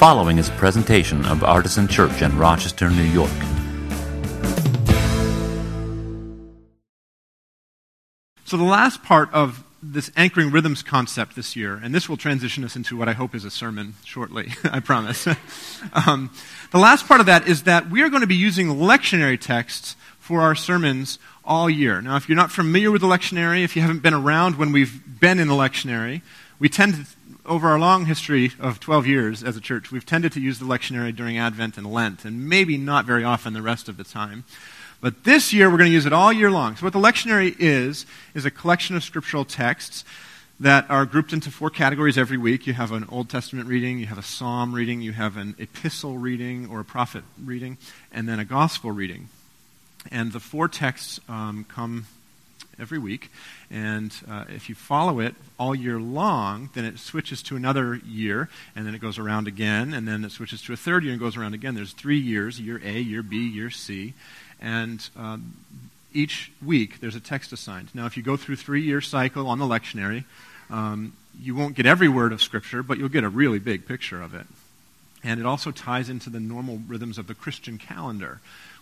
following is a presentation of Artisan Church in Rochester, New York. So, the last part of this anchoring rhythms concept this year, and this will transition us into what I hope is a sermon shortly, I promise. um, the last part of that is that we are going to be using lectionary texts for our sermons all year. Now, if you're not familiar with the lectionary, if you haven't been around when we've been in the lectionary, we tend to, over our long history of 12 years as a church, we've tended to use the lectionary during Advent and Lent, and maybe not very often the rest of the time. But this year, we're going to use it all year long. So, what the lectionary is, is a collection of scriptural texts that are grouped into four categories every week. You have an Old Testament reading, you have a psalm reading, you have an epistle reading or a prophet reading, and then a gospel reading. And the four texts um, come every week. And uh, if you follow it all year long, then it switches to another year, and then it goes around again, and then it switches to a third year and goes around again. There's three years year A, year B, year C. And um, each week there's a text assigned. Now, if you go through three year cycle on the lectionary, um, you won't get every word of Scripture, but you'll get a really big picture of it. And it also ties into the normal rhythms of the Christian calendar,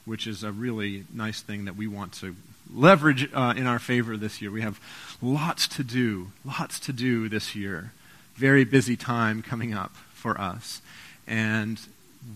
which is a really nice thing that we want to leverage uh, in our favor this year. We have lots to do, lots to do this year. Very busy time coming up for us. And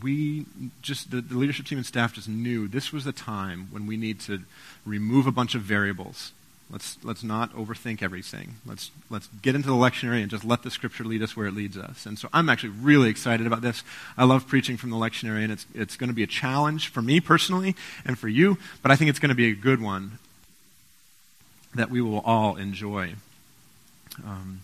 we just, the, the leadership team and staff just knew this was the time when we need to remove a bunch of variables Let's, let's not overthink everything. Let's, let's get into the lectionary and just let the scripture lead us where it leads us. And so I'm actually really excited about this. I love preaching from the lectionary, and it's, it's going to be a challenge for me personally and for you, but I think it's going to be a good one that we will all enjoy. Um,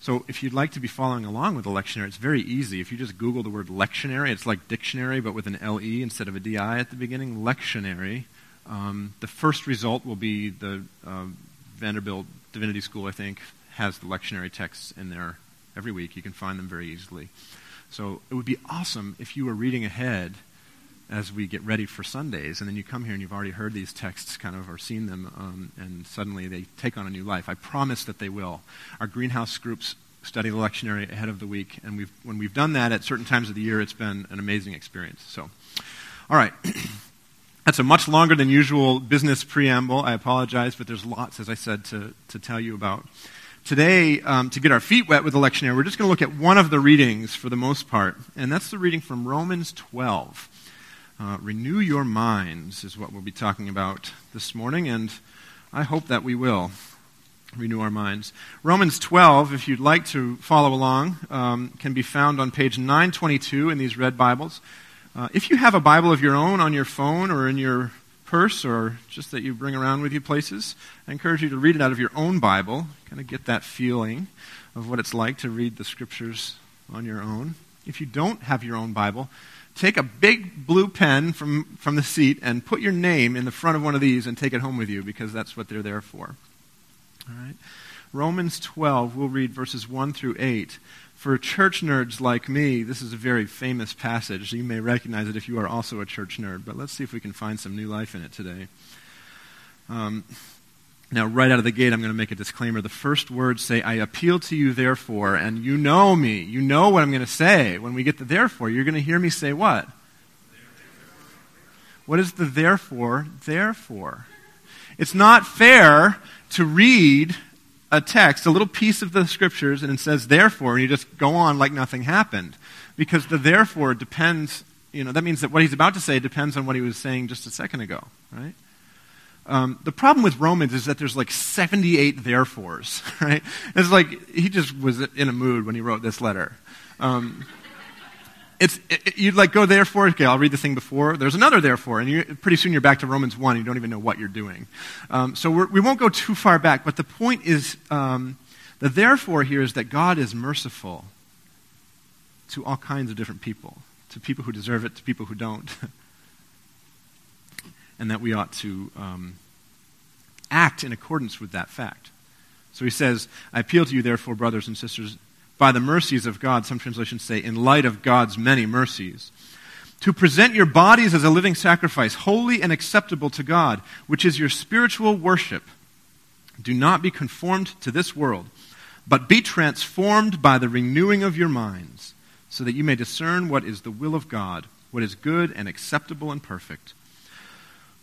so if you'd like to be following along with the lectionary, it's very easy. If you just Google the word lectionary, it's like dictionary, but with an L-E instead of a D-I at the beginning, lectionary um, the first result will be the uh, Vanderbilt Divinity School, I think, has the lectionary texts in there every week. You can find them very easily. So it would be awesome if you were reading ahead as we get ready for Sundays, and then you come here and you've already heard these texts kind of or seen them, um, and suddenly they take on a new life. I promise that they will. Our greenhouse groups study the lectionary ahead of the week, and we've, when we've done that at certain times of the year, it's been an amazing experience. So, all right. That's a much longer than usual business preamble. I apologize, but there's lots, as I said, to, to tell you about. Today, um, to get our feet wet with the lectionary, we're just going to look at one of the readings for the most part, and that's the reading from Romans 12. Uh, Renew your minds is what we'll be talking about this morning, and I hope that we will renew our minds. Romans 12, if you'd like to follow along, um, can be found on page 922 in these red Bibles. Uh, if you have a Bible of your own on your phone or in your purse or just that you bring around with you places, I encourage you to read it out of your own Bible, kind of get that feeling of what it's like to read the scriptures on your own. If you don't have your own Bible, take a big blue pen from, from the seat and put your name in the front of one of these and take it home with you because that's what they're there for. All right? Romans 12, we'll read verses 1 through 8. For church nerds like me, this is a very famous passage. You may recognize it if you are also a church nerd, but let's see if we can find some new life in it today. Um, now, right out of the gate, I'm going to make a disclaimer. The first words say, I appeal to you, therefore, and you know me. You know what I'm going to say. When we get to therefore, you're going to hear me say what? What is the therefore? Therefore. It's not fair to read a text, a little piece of the scriptures, and it says therefore, and you just go on like nothing happened. Because the therefore depends, you know, that means that what he's about to say depends on what he was saying just a second ago, right? Um, the problem with Romans is that there's like 78 therefores, right? It's like he just was in a mood when he wrote this letter. Um, it's, it, you'd like go therefore, okay, I'll read the thing before. There's another therefore, and you, pretty soon you're back to Romans 1, and you don't even know what you're doing. Um, so we're, we will not go too far back, but the point is um, the therefore here is that God is merciful to all kinds of different people, to people who deserve it, to people who don't, and that we ought to um, act in accordance with that fact. So he says, I appeal to you, therefore, brothers and sisters, by the mercies of God, some translations say, in light of God's many mercies, to present your bodies as a living sacrifice, holy and acceptable to God, which is your spiritual worship. Do not be conformed to this world, but be transformed by the renewing of your minds, so that you may discern what is the will of God, what is good and acceptable and perfect.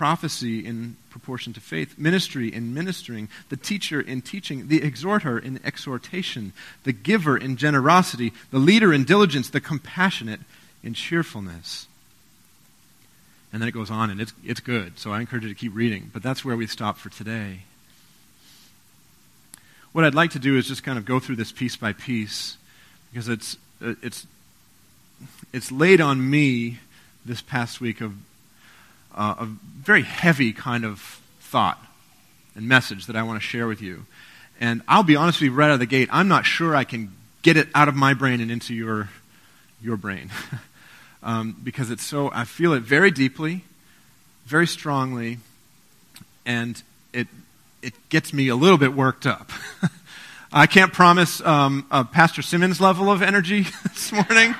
prophecy in proportion to faith, ministry in ministering, the teacher in teaching, the exhorter in exhortation, the giver in generosity, the leader in diligence, the compassionate in cheerfulness. And then it goes on, and it's, it's good, so I encourage you to keep reading. But that's where we stop for today. What I'd like to do is just kind of go through this piece by piece, because it's, it's it's laid on me this past week of uh, a very heavy kind of thought and message that I want to share with you. And I'll be honest with you right out of the gate, I'm not sure I can get it out of my brain and into your, your brain. um, because it's so, I feel it very deeply, very strongly, and it, it gets me a little bit worked up. I can't promise um, Pastor Simmons' level of energy this morning.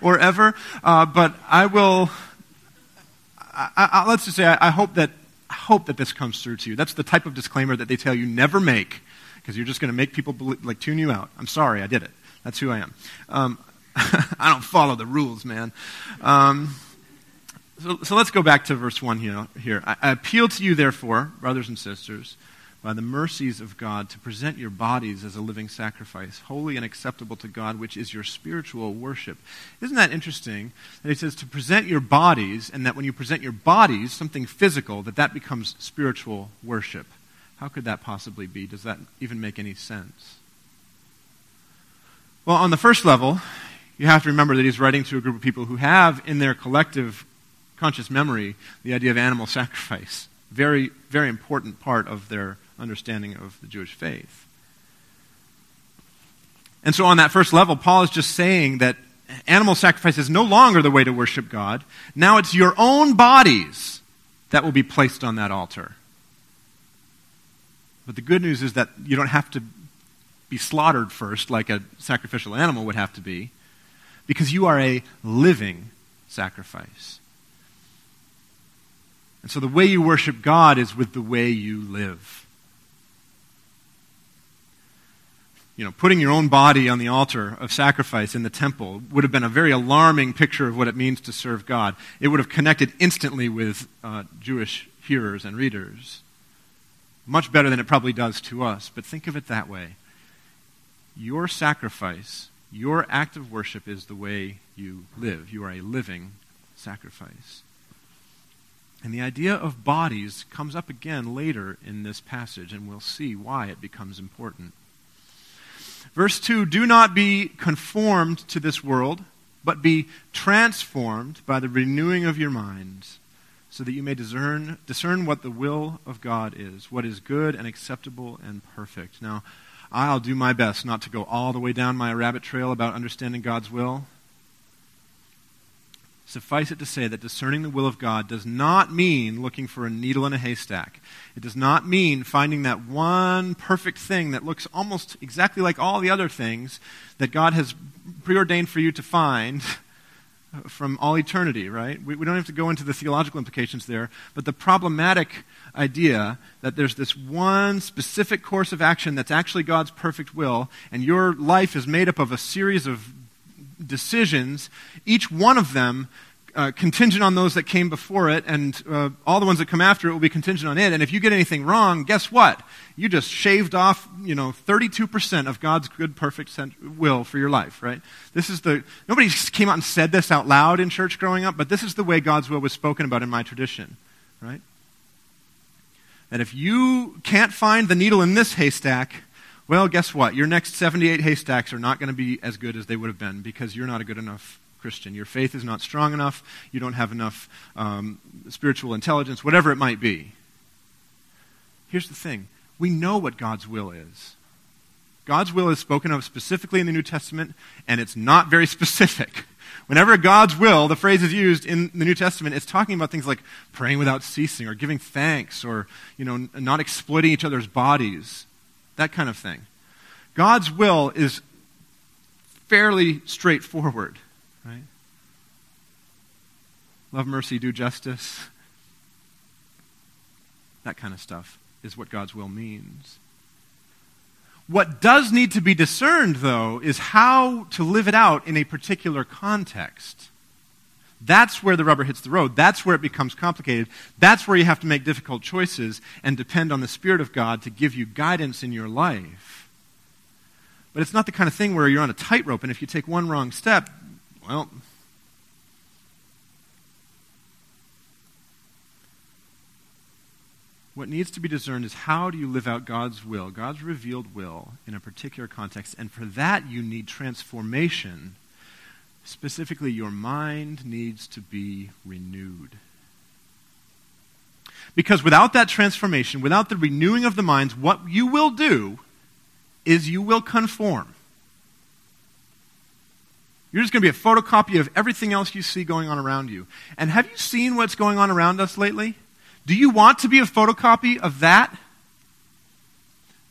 or ever. Uh, but I will. I, I, let's just say I, I hope that I hope that this comes through to you. That's the type of disclaimer that they tell you never make because you're just going to make people believe, like tune you out. I'm sorry, I did it. That's who I am. Um, I don't follow the rules, man. Um, so, so, let's go back to verse 1 here. here. I, I appeal to you, therefore, brothers and sisters by the mercies of God to present your bodies as a living sacrifice, holy and acceptable to God, which is your spiritual worship. Isn't that interesting that he says to present your bodies, and that when you present your bodies, something physical, that that becomes spiritual worship? How could that possibly be? Does that even make any sense? Well, on the first level, you have to remember that he's writing to a group of people who have in their collective conscious memory the idea of animal sacrifice. Very, very important part of their understanding of the Jewish faith. And so, on that first level, Paul is just saying that animal sacrifice is no longer the way to worship God. Now it's your own bodies that will be placed on that altar. But the good news is that you don't have to be slaughtered first like a sacrificial animal would have to be, because you are a living sacrifice. And so the way you worship God is with the way you live. You know, putting your own body on the altar of sacrifice in the temple would have been a very alarming picture of what it means to serve God. It would have connected instantly with uh, Jewish hearers and readers. Much better than it probably does to us. But think of it that way. Your sacrifice, your act of worship is the way you live. You are a living sacrifice. And the idea of bodies comes up again later in this passage, and we'll see why it becomes important. Verse 2 Do not be conformed to this world, but be transformed by the renewing of your minds, so that you may discern, discern what the will of God is, what is good and acceptable and perfect. Now, I'll do my best not to go all the way down my rabbit trail about understanding God's will. Suffice it to say that discerning the will of God does not mean looking for a needle in a haystack. It does not mean finding that one perfect thing that looks almost exactly like all the other things that God has preordained for you to find from all eternity, right? We, we don't have to go into the theological implications there, but the problematic idea that there's this one specific course of action that's actually God's perfect will, and your life is made up of a series of decisions, each one of them uh, contingent on those that came before it, and uh, all the ones that come after it will be contingent on it. And if you get anything wrong, guess what? You just shaved off, you know, 32% of God's good, perfect will for your life, right? This is the, nobody came out and said this out loud in church growing up, but this is the way God's will was spoken about in my tradition, right? That if you can't find the needle in this haystack, well, guess what? Your next 78 haystacks are not going to be as good as they would have been because you're not a good enough Christian. Your faith is not strong enough. You don't have enough um, spiritual intelligence, whatever it might be. Here's the thing we know what God's will is. God's will is spoken of specifically in the New Testament, and it's not very specific. Whenever God's will, the phrase is used in the New Testament, it's talking about things like praying without ceasing or giving thanks or, you know, not exploiting each other's bodies, that kind of thing. God's will is fairly straightforward, right? Love mercy, do justice. That kind of stuff is what God's will means. What does need to be discerned, though, is how to live it out in a particular context. That's where the rubber hits the road. That's where it becomes complicated. That's where you have to make difficult choices and depend on the Spirit of God to give you guidance in your life. But it's not the kind of thing where you're on a tightrope, and if you take one wrong step, well, What needs to be discerned is how do you live out God's will, God's revealed will, in a particular context. And for that, you need transformation. Specifically, your mind needs to be renewed. Because without that transformation, without the renewing of the minds, what you will do is you will conform. You're just going to be a photocopy of everything else you see going on around you. And have you seen what's going on around us lately? Do you want to be a photocopy of that?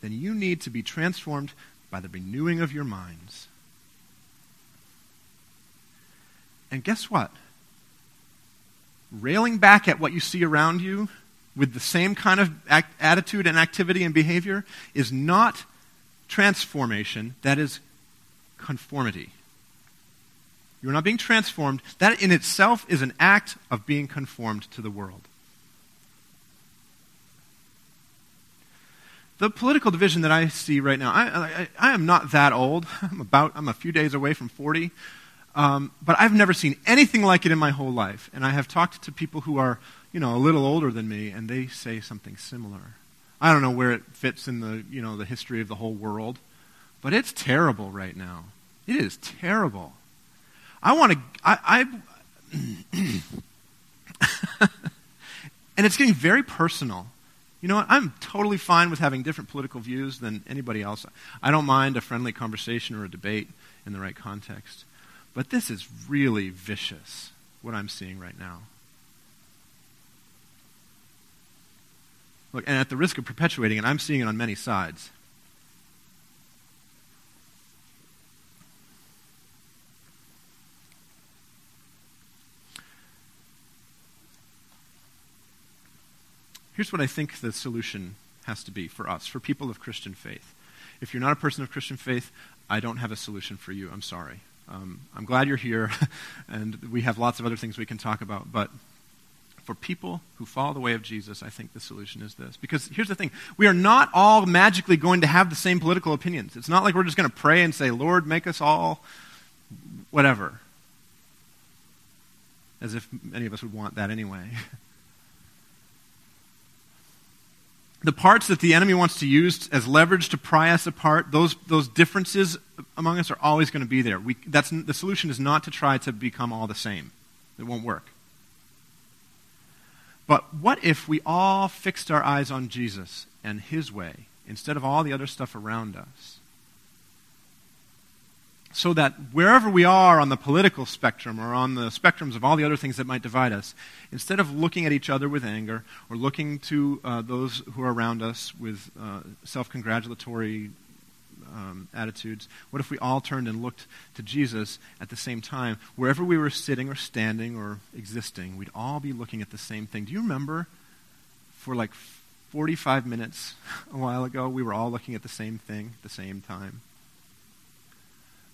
Then you need to be transformed by the renewing of your minds. And guess what? Railing back at what you see around you with the same kind of act- attitude and activity and behavior is not transformation, that is conformity. You're not being transformed. That in itself is an act of being conformed to the world. the political division that I see right now, I, I, I, am not that old. I'm about, I'm a few days away from 40. Um, but I've never seen anything like it in my whole life. And I have talked to people who are, you know, a little older than me, and they say something similar. I don't know where it fits in the, you know, the history of the whole world, but it's terrible right now. It is terrible. I want to, I, I and it's getting very personal. You know what? I'm totally fine with having different political views than anybody else. I don't mind a friendly conversation or a debate in the right context. But this is really vicious, what I'm seeing right now. Look, and at the risk of perpetuating it, I'm seeing it on many sides. Here's what I think the solution has to be for us, for people of Christian faith. If you're not a person of Christian faith, I don't have a solution for you. I'm sorry. Um, I'm glad you're here, and we have lots of other things we can talk about. But for people who follow the way of Jesus, I think the solution is this. Because here's the thing we are not all magically going to have the same political opinions. It's not like we're just going to pray and say, Lord, make us all whatever. As if any of us would want that anyway. the parts that the enemy wants to use as leverage to pry us apart, those, those differences among us are always going to be there. We, that's, the solution is not to try to become all the same. It won't work. But what if we all fixed our eyes on Jesus and his way instead of all the other stuff around us? So that wherever we are on the political spectrum or on the spectrums of all the other things that might divide us, instead of looking at each other with anger or looking to uh, those who are around us with uh, self congratulatory um, attitudes, what if we all turned and looked to Jesus at the same time? Wherever we were sitting or standing or existing, we'd all be looking at the same thing. Do you remember for like 45 minutes a while ago, we were all looking at the same thing at the same time?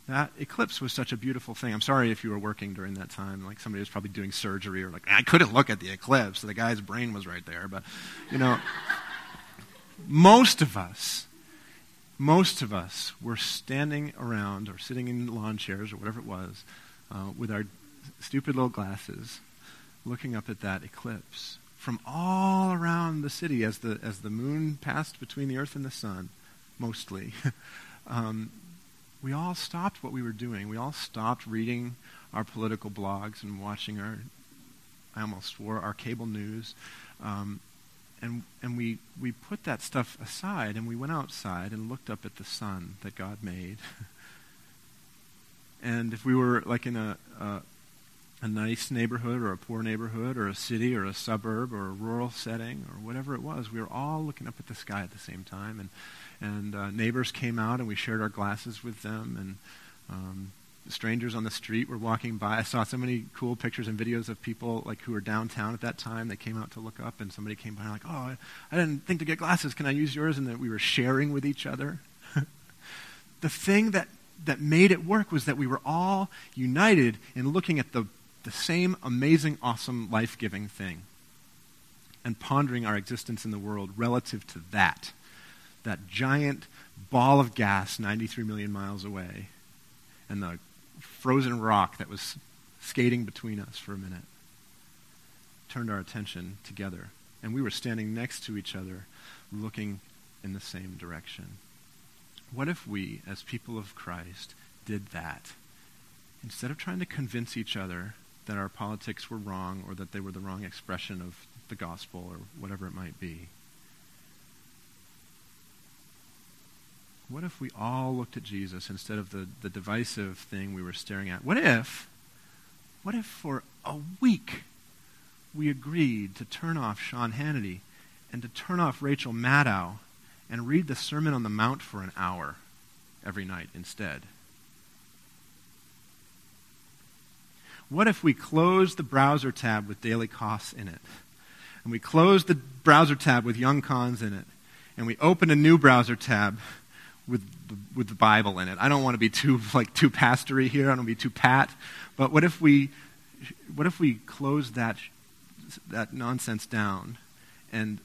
That eclipse was such a beautiful thing. I'm sorry if you were working during that time. Like somebody was probably doing surgery or like, I couldn't look at the eclipse. The guy's brain was right there. But, you know, most of us, most of us were standing around or sitting in lawn chairs or whatever it was uh, with our stupid little glasses looking up at that eclipse from all around the city as the, as the moon passed between the earth and the sun, mostly. um, we all stopped what we were doing. We all stopped reading our political blogs and watching our, I almost swore, our cable news. Um, and and we, we put that stuff aside and we went outside and looked up at the sun that God made. And if we were like in a, a, a nice neighborhood or a poor neighborhood or a city or a suburb or a rural setting or whatever it was, we were all looking up at the sky at the same time. And, and uh, neighbors came out and we shared our glasses with them. And um, strangers on the street were walking by. I saw so many cool pictures and videos of people like who were downtown at that time. They came out to look up, and somebody came by and like, "Oh, I, I didn't think to get glasses. Can I use yours?" And that we were sharing with each other. the thing that that made it work was that we were all united in looking at the the same amazing, awesome, life-giving thing, and pondering our existence in the world relative to that, that giant ball of gas 93 million miles away and the frozen rock that was skating between us for a minute turned our attention together. And we were standing next to each other, looking in the same direction. What if we, as people of Christ, did that? Instead of trying to convince each other that our politics were wrong or that they were the wrong expression of the gospel or whatever it might be, What if we all looked at Jesus instead of the, the divisive thing we were staring at? What if, what if for a week we agreed to turn off Sean Hannity and to turn off Rachel Maddow and read the Sermon on the Mount for an hour every night instead? What if we close the browser tab with Daily Kos in it? And we close the browser tab with young cons in it? And we open a new browser tab with the, with the Bible in it. I don't want to be too like too pastory here. I don't want to be too pat. But what if we what if we close that that nonsense down and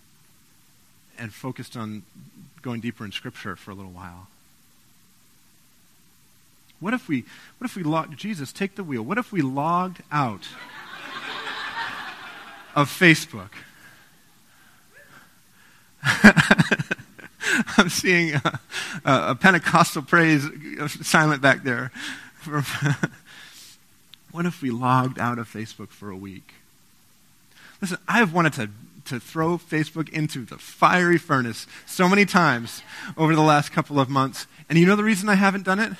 and focused on going deeper in Scripture for a little while? What if we what if we logged Jesus, take the wheel. What if we logged out of Facebook? I'm seeing a, a, Pentecostal praise silent back there. what if we logged out of Facebook for a week? Listen, I've wanted to, to throw Facebook into the fiery furnace so many times over the last couple of months. And you know the reason I haven't done it?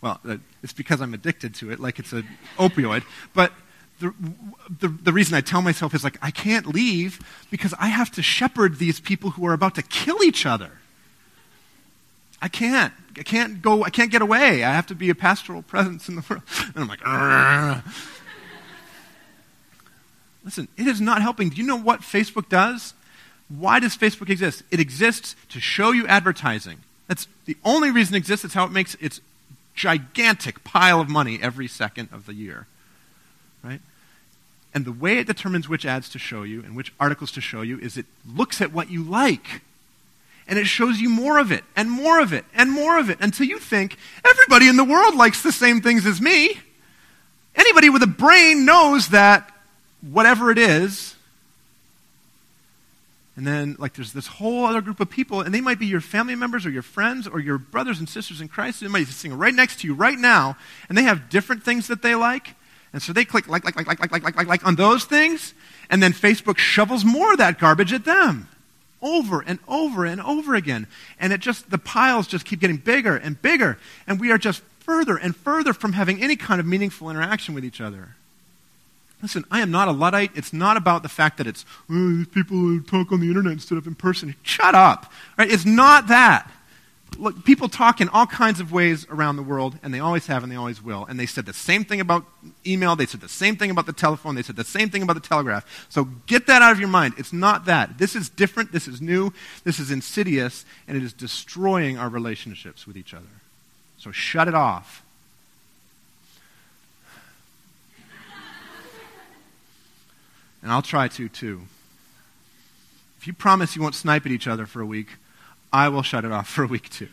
Well, uh, it's because I'm addicted to it, like it's an opioid. But the, the, the, reason I tell myself is like, I can't leave because I have to shepherd these people who are about to kill each other. I can't. I can't go. I can't get away. I have to be a pastoral presence in the world. And I'm like, listen, it is not helping. Do you know what Facebook does? Why does Facebook exist? It exists to show you advertising. That's the only reason it exists. It's how it makes its gigantic pile of money every second of the year. Right? And the way it determines which ads to show you and which articles to show you is it looks at what you like and it shows you more of it and more of it and more of it until you think everybody in the world likes the same things as me. Anybody with a brain knows that whatever it is. And then, like, there's this whole other group of people, and they might be your family members or your friends or your brothers and sisters in Christ. They might be sitting right next to you right now, and they have different things that they like. And so they click like, like, like, like, like, like, like, like on those things, and then Facebook shovels more of that garbage at them over and over and over again. And it just, the piles just keep getting bigger and bigger. And we are just further and further from having any kind of meaningful interaction with each other. Listen, I am not a Luddite. It's not about the fact that it's oh, these people who talk on the internet instead of in person. Shut up. Right? It's not that. Look, people talk in all kinds of ways around the world, and they always have and they always will. And they said the same thing about email, they said the same thing about the telephone, they said the same thing about the telegraph. So get that out of your mind. It's not that. This is different, this is new, this is insidious, and it is destroying our relationships with each other. So shut it off. And I'll try to, too. If you promise you won't snipe at each other for a week, I will shut it off for a week too.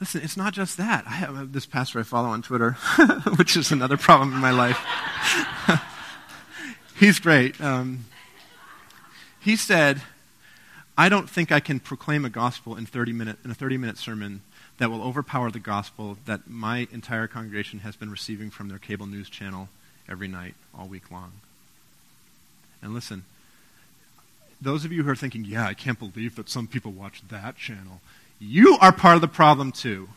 Listen, it's not just that. I have this pastor I follow on Twitter, which is another problem in my life. He's great. Um, he said, I don't think I can proclaim a gospel in, 30 minute, in a 30 minute sermon that will overpower the gospel that my entire congregation has been receiving from their cable news channel every night, all week long. And listen, those of you who are thinking, yeah, I can't believe that some people watch that channel, You are part of the problem too.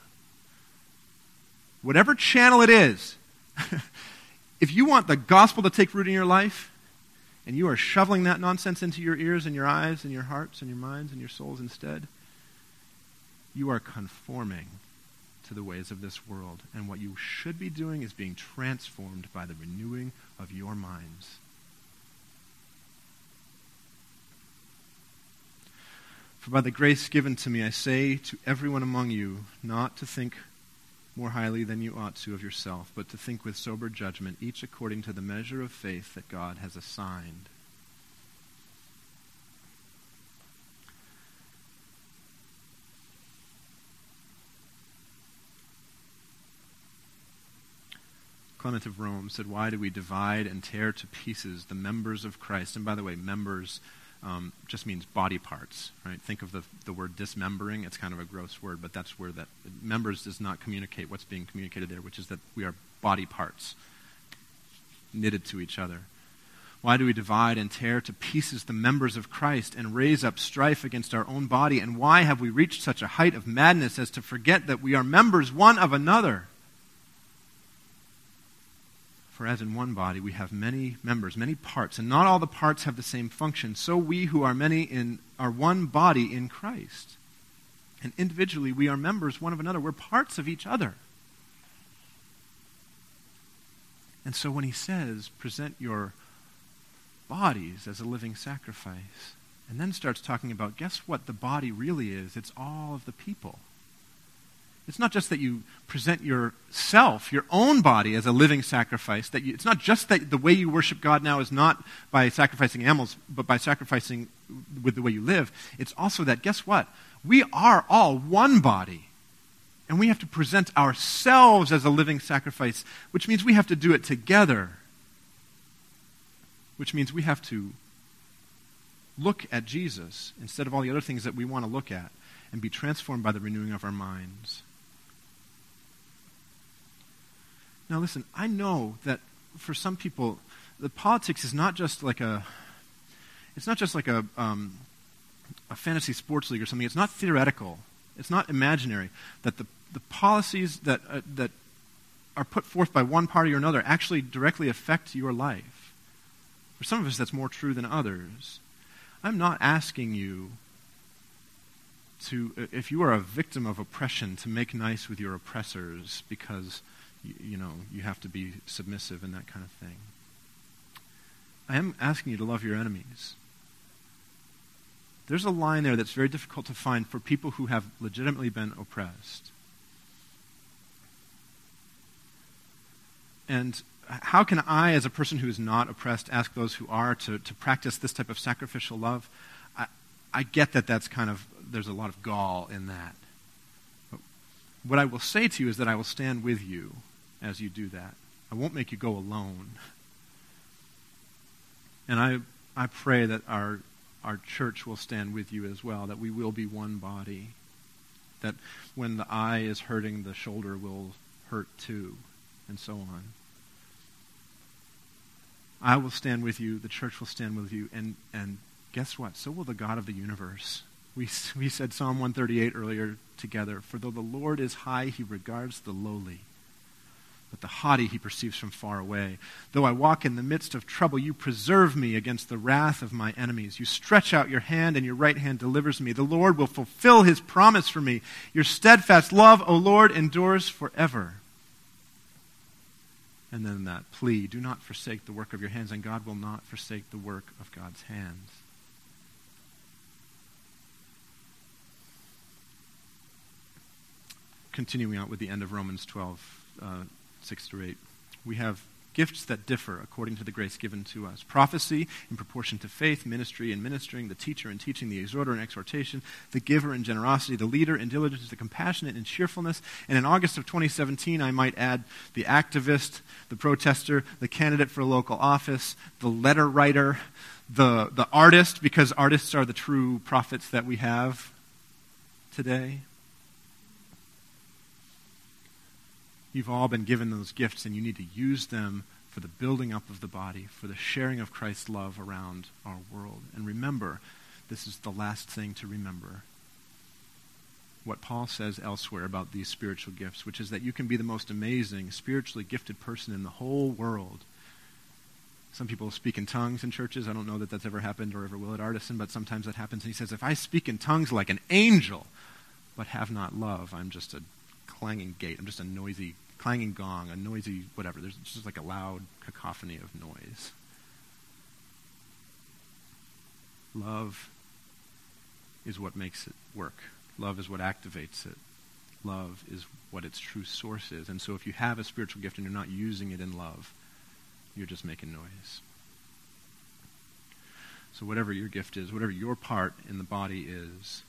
Whatever channel it is, if you want the gospel to take root in your life, and you are shoveling that nonsense into your ears and your eyes and your hearts and your minds and your souls instead, you are conforming to the ways of this world. And what you should be doing is being transformed by the renewing of your minds. For by the grace given to me, I say to everyone among you not to think more highly than you ought to of yourself, but to think with sober judgment, each according to the measure of faith that God has assigned. Clement of Rome said, Why do we divide and tear to pieces the members of Christ? And by the way, members um, just means body parts, right? Think of the, the word dismembering. It's kind of a gross word, but that's where that members does not communicate what's being communicated there, which is that we are body parts knitted to each other. Why do we divide and tear to pieces the members of Christ and raise up strife against our own body? And why have we reached such a height of madness as to forget that we are members one of another? For as in one body we have many members, many parts, and not all the parts have the same function, so we who are many in are one body in Christ. And individually we are members one of another. We're parts of each other. And so when he says, present your bodies as a living sacrifice, and then starts talking about, guess what the body really is? It's all of the people. It's not just that you present yourself, your own body, as a living sacrifice. That you, it's not just that the way you worship God now is not by sacrificing animals, but by sacrificing with the way you live. It's also that, guess what? We are all one body. And we have to present ourselves as a living sacrifice, which means we have to do it together. Which means we have to look at Jesus instead of all the other things that we want to look at and be transformed by the renewing of our minds. Now, listen, I know that for some people, the politics is not just like a, it's not just like a, um, a fantasy sports league or something. It's not theoretical. It's not imaginary. That the, the policies that, uh, that are put forth by one party or another actually directly affect your life. For some of us, that's more true than others. I'm not asking you to, if you are a victim of oppression, to make nice with your oppressors because you, you know, you have to be submissive and that kind of thing. I am asking you to love your enemies. There's a line there that's very difficult to find for people who have legitimately been oppressed. And how can I, as a person who is not oppressed, ask those who are to, to practice this type of sacrificial love? I, I get that that's kind of, there's a lot of gall in that. But what I will say to you is that I will stand with you as you do that. I won't make you go alone. And I, I pray that our, our church will stand with you as well, that we will be one body. That when the eye is hurting, the shoulder will hurt too, and so on. I will stand with you, the church will stand with you, and, and guess what? So will the God of the universe. We, we said Psalm 138 earlier together. For though the Lord is high, he regards the lowly but the haughty he perceives from far away. Though I walk in the midst of trouble, you preserve me against the wrath of my enemies. You stretch out your hand, and your right hand delivers me. The Lord will fulfill his promise for me. Your steadfast love, O Lord, endures forever. And then that plea do not forsake the work of your hands, and God will not forsake the work of God's hands. Continuing out with the end of Romans 12. Uh, 6 through 8. We have gifts that differ according to the grace given to us prophecy in proportion to faith, ministry in ministering, the teacher in teaching, the exhorter in exhortation, the giver in generosity, the leader in diligence, the compassionate in cheerfulness. And in August of 2017, I might add the activist, the protester, the candidate for a local office, the letter writer, the, the artist, because artists are the true prophets that we have today. You've all been given those gifts, and you need to use them for the building up of the body, for the sharing of Christ's love around our world. And remember, this is the last thing to remember. what Paul says elsewhere about these spiritual gifts, which is that you can be the most amazing, spiritually gifted person in the whole world. Some people speak in tongues in churches. I don't know that that's ever happened or ever will at Artisan, but sometimes that happens. And he says, If I speak in tongues like an angel, but have not love, I'm just a clanging gate. I'm just a noisy, clanging gong, a noisy whatever. There's just like a loud cacophony of noise. Love is what makes it work. Love is what activates it. Love is what its true source is. And so if you have a spiritual gift and you're not using it in love, you're just making noise. So whatever your gift is, whatever your part in the body is,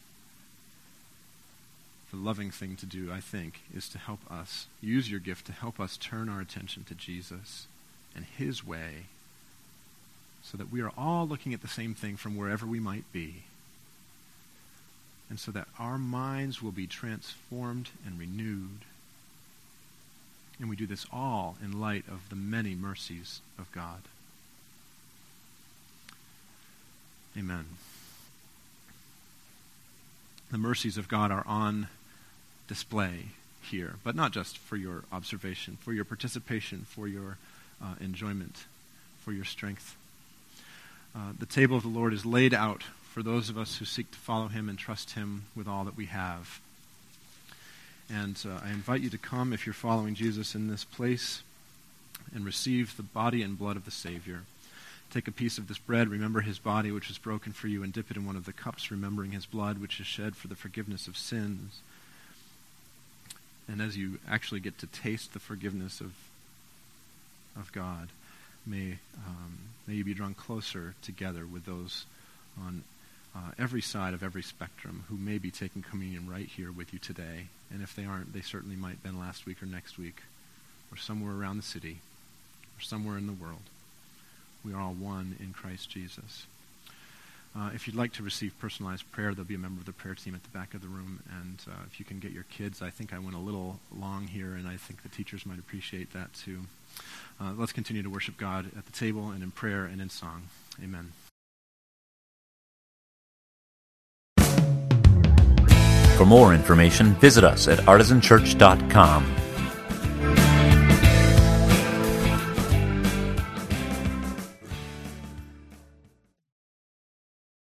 the loving thing to do, I think, is to help us, use your gift to help us turn our attention to Jesus and his way so that we are all looking at the same thing from wherever we might be and so that our minds will be transformed and renewed. And we do this all in light of the many mercies of God. Amen. The mercies of God are on display here, but not just for your observation, for your participation, for your uh, enjoyment, for your strength. Uh, the table of the Lord is laid out for those of us who seek to follow him and trust him with all that we have. And uh, I invite you to come if you're following Jesus in this place and receive the body and blood of the Savior. Take a piece of this bread, remember his body which was broken for you, and dip it in one of the cups, remembering his blood which is shed for the forgiveness of sins. And as you actually get to taste the forgiveness of, of God, may, um, may you be drawn closer together with those on uh, every side of every spectrum who may be taking communion right here with you today. And if they aren't, they certainly might have been last week or next week, or somewhere around the city, or somewhere in the world. We are all one in Christ Jesus. Uh, if you'd like to receive personalized prayer, there'll be a member of the prayer team at the back of the room. And uh, if you can get your kids, I think I went a little long here, and I think the teachers might appreciate that too. Uh, let's continue to worship God at the table and in prayer and in song. Amen. For more information, visit us at artisanchurch.com.